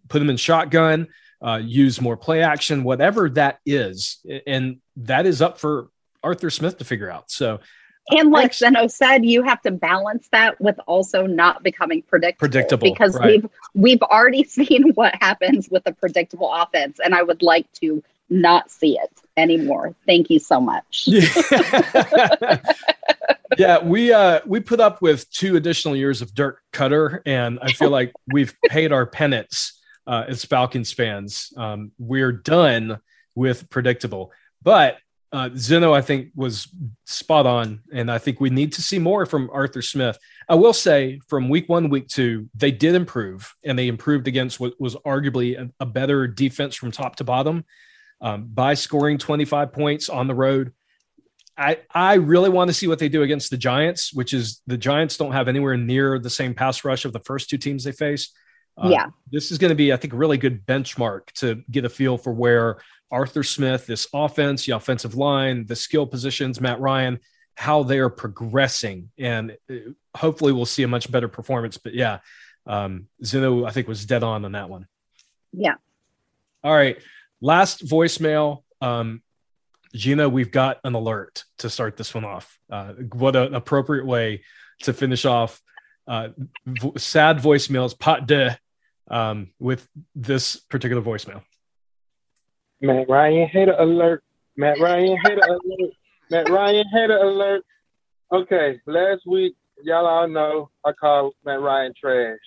put him in shotgun, uh, use more play action, whatever that is, and that is up for Arthur Smith to figure out. So And like Zeno said, you have to balance that with also not becoming predictable. Predictable, because right. we've we've already seen what happens with a predictable offense, and I would like to not see it anymore. Thank you so much. yeah, we uh we put up with two additional years of Dirk Koetter, and I feel like we've paid our penance uh, as Falcons fans. Um, we're done with predictable, but uh, Zeno, I think, was spot on, and I think we need to see more from Arthur Smith. I will say, from week one, week two, they did improve, and they improved against what was arguably a, a better defense from top to bottom um, by scoring 25 points on the road. I, I really want to see what they do against the Giants, which is the Giants don't have anywhere near the same pass rush of the first two teams they face. Uh, Yeah. This is going to be, I think, a really good benchmark to get a feel for where Arthur Smith, this offense, the offensive line, the skill positions, Matt Ryan, how they are progressing. And uh, hopefully we'll see a much better performance. But yeah, um, Zeno, I think, was dead on on that one. Yeah. All right. Last voicemail. Um, Jeanna, we've got an alert to start this one off. Uh, what an appropriate way to finish off uh, vo- sad voicemails, pot de, um, with this particular voicemail. Matt Ryan hater alert. Matt Ryan hater alert. Matt Ryan hater alert. Okay, last week, y'all all know I called Matt Ryan trash.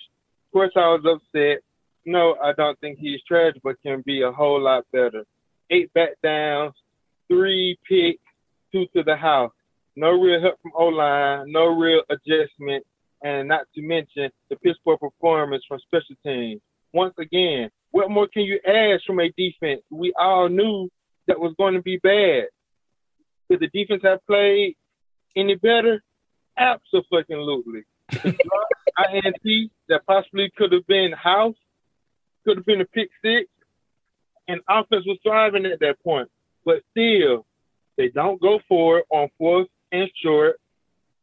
Of course, I was upset. No, I don't think he's trash, but can be a whole lot better. Eight back downs, three picks, two to the house. No real help from O line, no real adjustment, and not to mention the piss poor performance from special teams. Once again, what more can you ask from a defense we all knew that was going to be bad? Could the defense have played any better? Absolutely. INT that possibly could have been house, could have been a pick six, and offense was thriving at that point. But still, they don't go for it on fourth and short,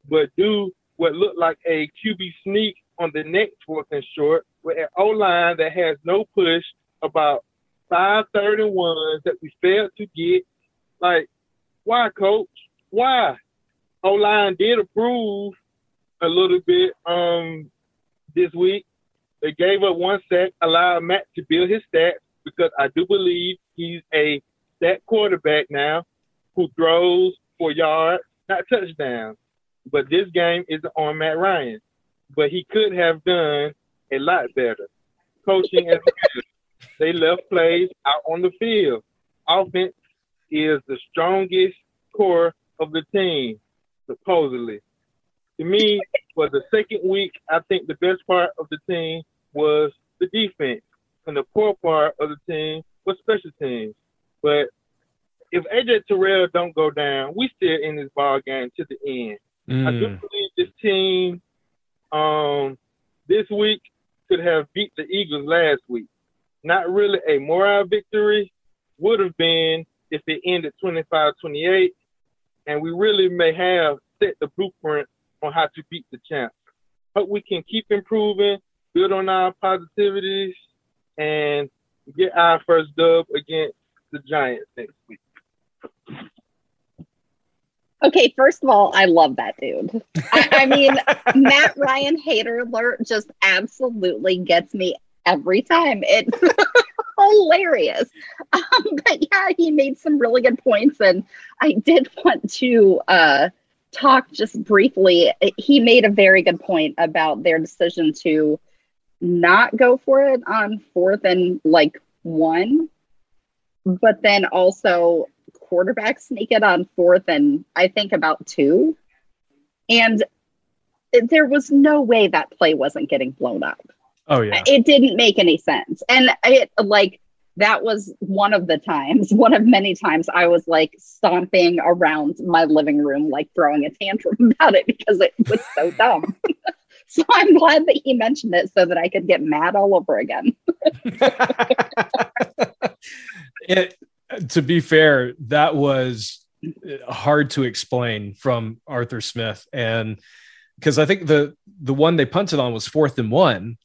but do what looked like a QB sneak on the next fourth and short with an O line that has no push, about five third and ones that we failed to get. Like, why, coach? Why? O line did improve a little bit um this week. They gave up one sack, allowed Matt to build his stats because I do believe he's a stat quarterback now who throws for yards, not touchdowns. But this game is on Matt Ryan. But he could have done a lot better. Coaching as well. They left plays out on the field. Offense is the strongest core of the team, supposedly. To me, for the second week, I think the best part of the team was the defense, and the poor part of the team was special teams. But if AJ Terrell don't go down, we still in this ball game to the end. I do Mm. believe this team um, this week could have beat the Eagles last week. Not really a morale victory, would have been if it ended 25-28, and we really may have set the blueprint on how to beat the champs. Hope we can keep improving, build on our positivities, and get our first dub against the Giants next week. Okay, first of all, I love that dude. I, I mean, Matt Ryan hater alert just absolutely gets me every time. It's hilarious. Um, but yeah, he made some really good points, and I did want to uh, talk just briefly. He made a very good point about their decision to not go for it on fourth and like one, but then also quarterback sneak it on fourth and I think about two. And there was no way that play wasn't getting blown up. Oh yeah. It didn't make any sense. And it like that was one of the times, one of many times I was like stomping around my living room, like throwing a tantrum about it because it was so dumb. so I'm glad that he mentioned it so that I could get mad all over again. it, to be fair, that was uh, hard to explain from Arthur Smith. And because I think the the one they punted on was fourth and one,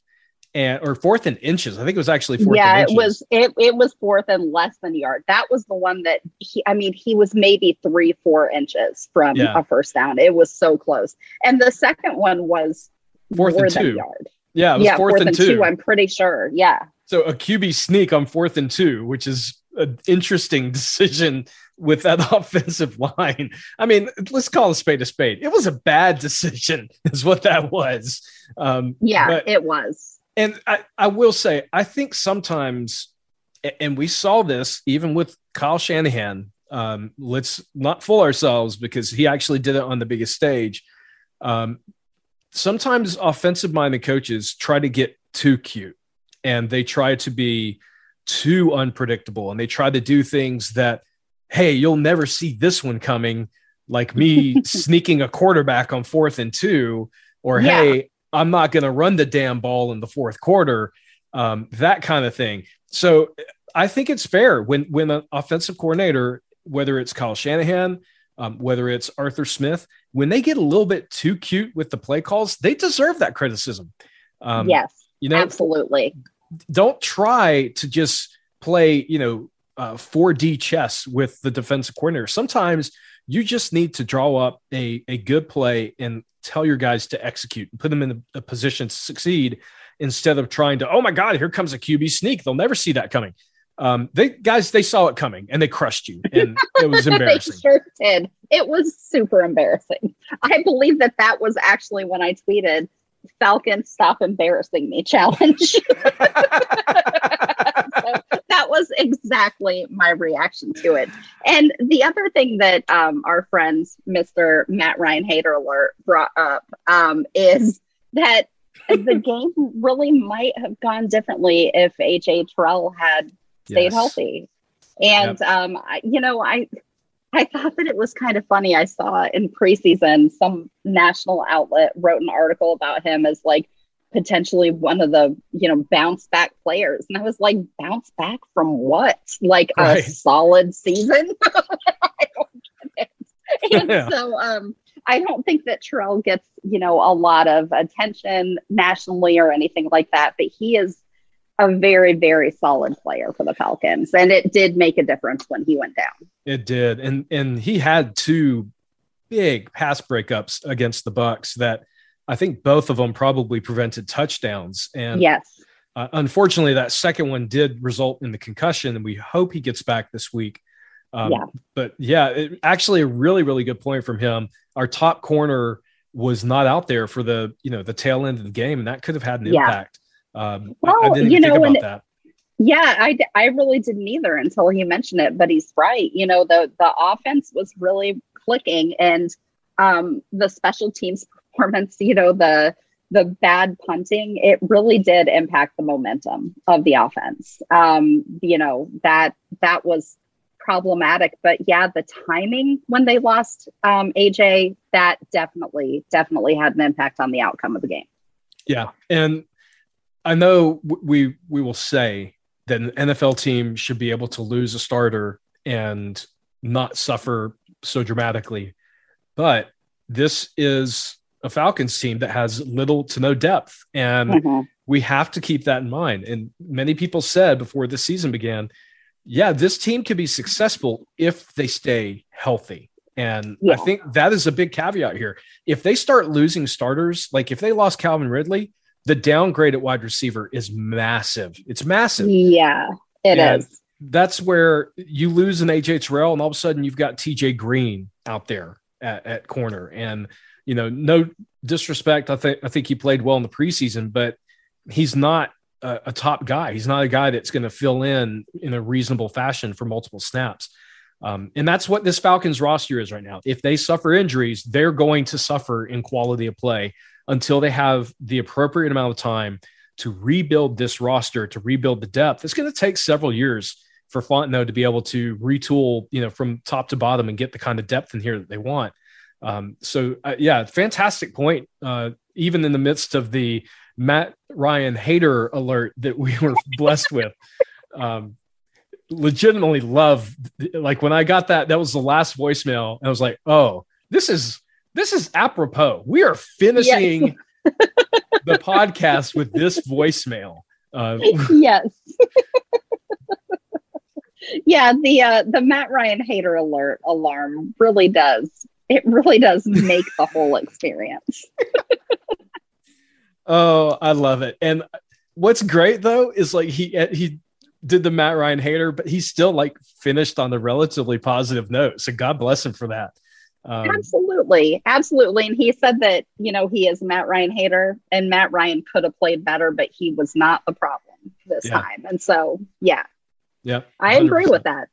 and or fourth and inches. I think it was actually fourth. Yeah, it was it it was fourth and less than a yard. That was the one that he. I mean, he was maybe three four inches from Yeah. a first down. It was so close. And the second one was Fourth more and than two. yard. Yeah, it was yeah, fourth, and two. I'm pretty sure. Yeah. So a QB sneak on fourth and two, which is an interesting decision with that offensive line. I mean, let's call a spade a spade. It was a bad decision, is what that was. Um, Yeah, but- it was. and I, I will say, I think sometimes, and we saw this even with Kyle Shanahan. Um, let's not fool ourselves because he actually did it on the biggest stage. Um, sometimes offensive minded coaches try to get too cute and they try to be too unpredictable and they try to do things that, hey, you'll never see this one coming, like me sneaking a quarterback on fourth and two, or Yeah. hey, I'm not going to run the damn ball in the fourth quarter, um, that kind of thing. So I think it's fair when when an offensive coordinator, whether it's Kyle Shanahan, um, whether it's Arthur Smith, when they get a little bit too cute with the play calls, they deserve that criticism. Um, yes. you know, absolutely. Don't try to just play, you know, uh, 4D chess with the defensive coordinator. Sometimes you just need to draw up a, a good play and tell your guys to execute and put them in a, a position to succeed instead of trying to, oh my God, here comes a QB sneak. They'll never see that coming. Um, they guys, they saw it coming and they crushed you, and it was embarrassing. they sure did. It was super embarrassing. I believe that that was actually when I tweeted Falcon stop embarrassing me challenge. So that was exactly my reaction to it. And the other thing that um, our friends, Mr. Matt Ryan Hater Alert, brought up um, is that the game really might have gone differently if AJ Terrell had stayed Yes. healthy. And um, I, you know, I I thought that it was kind of funny. I saw in preseason some national outlet wrote an article about him as like potentially one of the you know bounce back players, and I was like, bounce back from what? Like Right. a solid season? I don't get it. And Yeah. so um, I don't think that Terrell gets you know a lot of attention nationally or anything like that, but he is a very very solid player for the Falcons, and it did make a difference when he went down. It did, and and he had two big pass breakups against the Bucs that I think both of them probably prevented touchdowns. And yes. uh, unfortunately, that second one did result in the concussion, and we hope he gets back this week. Um, Yeah. But yeah, it, actually, a really really good point from him. Our top corner was not out there for the you know the tail end of the game, and that could have had an Yeah. impact. Um, I- I, Well, didn't you know, think and- that. Yeah, I, I really didn't either until he mentioned it, but he's right. You know, the the offense was really clicking and um the special teams performance, you know, the the bad punting, it really did impact the momentum of the offense. Um, you know, that that was problematic, but yeah, the timing when they lost um AJ, that definitely definitely had an impact on the outcome of the game. Yeah, and I know we we will say that an NFL team should be able to lose a starter and not suffer so dramatically, but this is a Falcons team that has little to no depth, and Mhm. we have to keep that in mind. And many people said before the season began, yeah, this team can be successful if they stay healthy. And I think that is a big caveat here. If they start losing starters, like if they lost Calvin Ridley, the downgrade at wide receiver is massive. It's massive. Yeah. It And is. That's where you lose an AJ Terrell, and all of a sudden you've got TJ Green out there at, at corner. And you know, no disrespect, I think I think he played well in the preseason, but he's not a, a top guy. He's not a guy that's going to fill in in a reasonable fashion for multiple snaps. Um, and that's what this Falcons roster is right now. If they suffer injuries, they're going to suffer in quality of play until they have the appropriate amount of time to rebuild this roster, to rebuild the depth. It's going to take several years for Fontenot to be able to retool, you know, from top to bottom and get the kind of depth in here that they want. Um, so, uh, yeah, fantastic point. Uh, even in the midst of the Matt Ryan hater alert that we were blessed with. Um, legitimately love like when I got that, that was the last voicemail. And I was like, oh, this is this is apropos. We are finishing the podcast with this voicemail. Uh, yes. yeah, the uh, the Matt Ryan hater alert alarm really does. It really does make the whole experience. oh, I love it. And what's great though is like he he did the Matt Ryan hater, but he still like finished on a relatively positive note. So God bless him for that. Um, absolutely, absolutely. And he said that you know he is Matt Ryan hater, and Matt Ryan could have played better, but he was not the problem this Yeah. time. And so, yeah, yeah, I agree with that.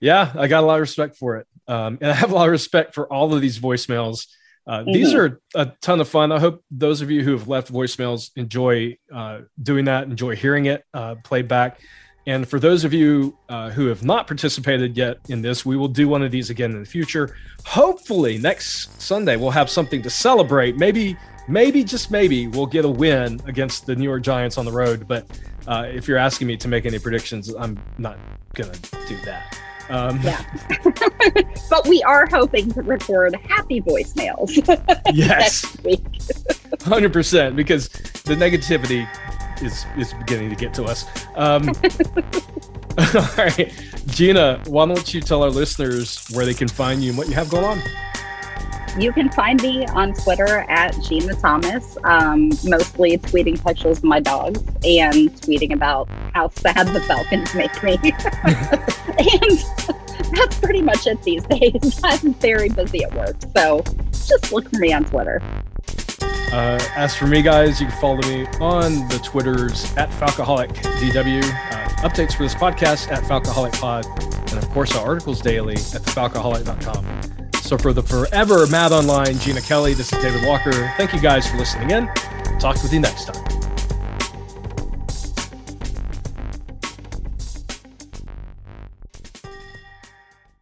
Yeah, I got a lot of respect for it. Um, and I have a lot of respect for all of these voicemails. Uh, These Mhm. are a ton of fun. I hope those of you who have left voicemails enjoy uh, doing that, enjoy hearing it uh, played back. And for those of you uh, who have not participated yet in this, we will do one of these again in the future. Hopefully, next Sunday we'll have something to celebrate. Maybe, maybe just maybe we'll get a win against the New York Giants on the road. But uh, if you're asking me to make any predictions, I'm not gonna do that. Um, Yeah. but we are hoping to record happy voicemails Yes. next week. hundred percent because the negativity is is beginning to get to us. Um, all right, Jeanna, why don't you tell our listeners where they can find you and what you have going on? You can find me on Twitter at Jeanna Thomas, um, mostly tweeting pictures of my dogs and tweeting about how sad the Falcons make me. and that's pretty much it these days. I'm very busy at work, so just look for me on Twitter. Uh, as for me, guys, you can follow me on the Twitters at FalcoholicDW. Uh, updates for this podcast at FalcoholicPod, and of course our articles daily at thefalcoholic.com. So for the forever Mad Online, Jeanna Kelley, this is David Walker. Thank you guys for listening in. Talk with you next time.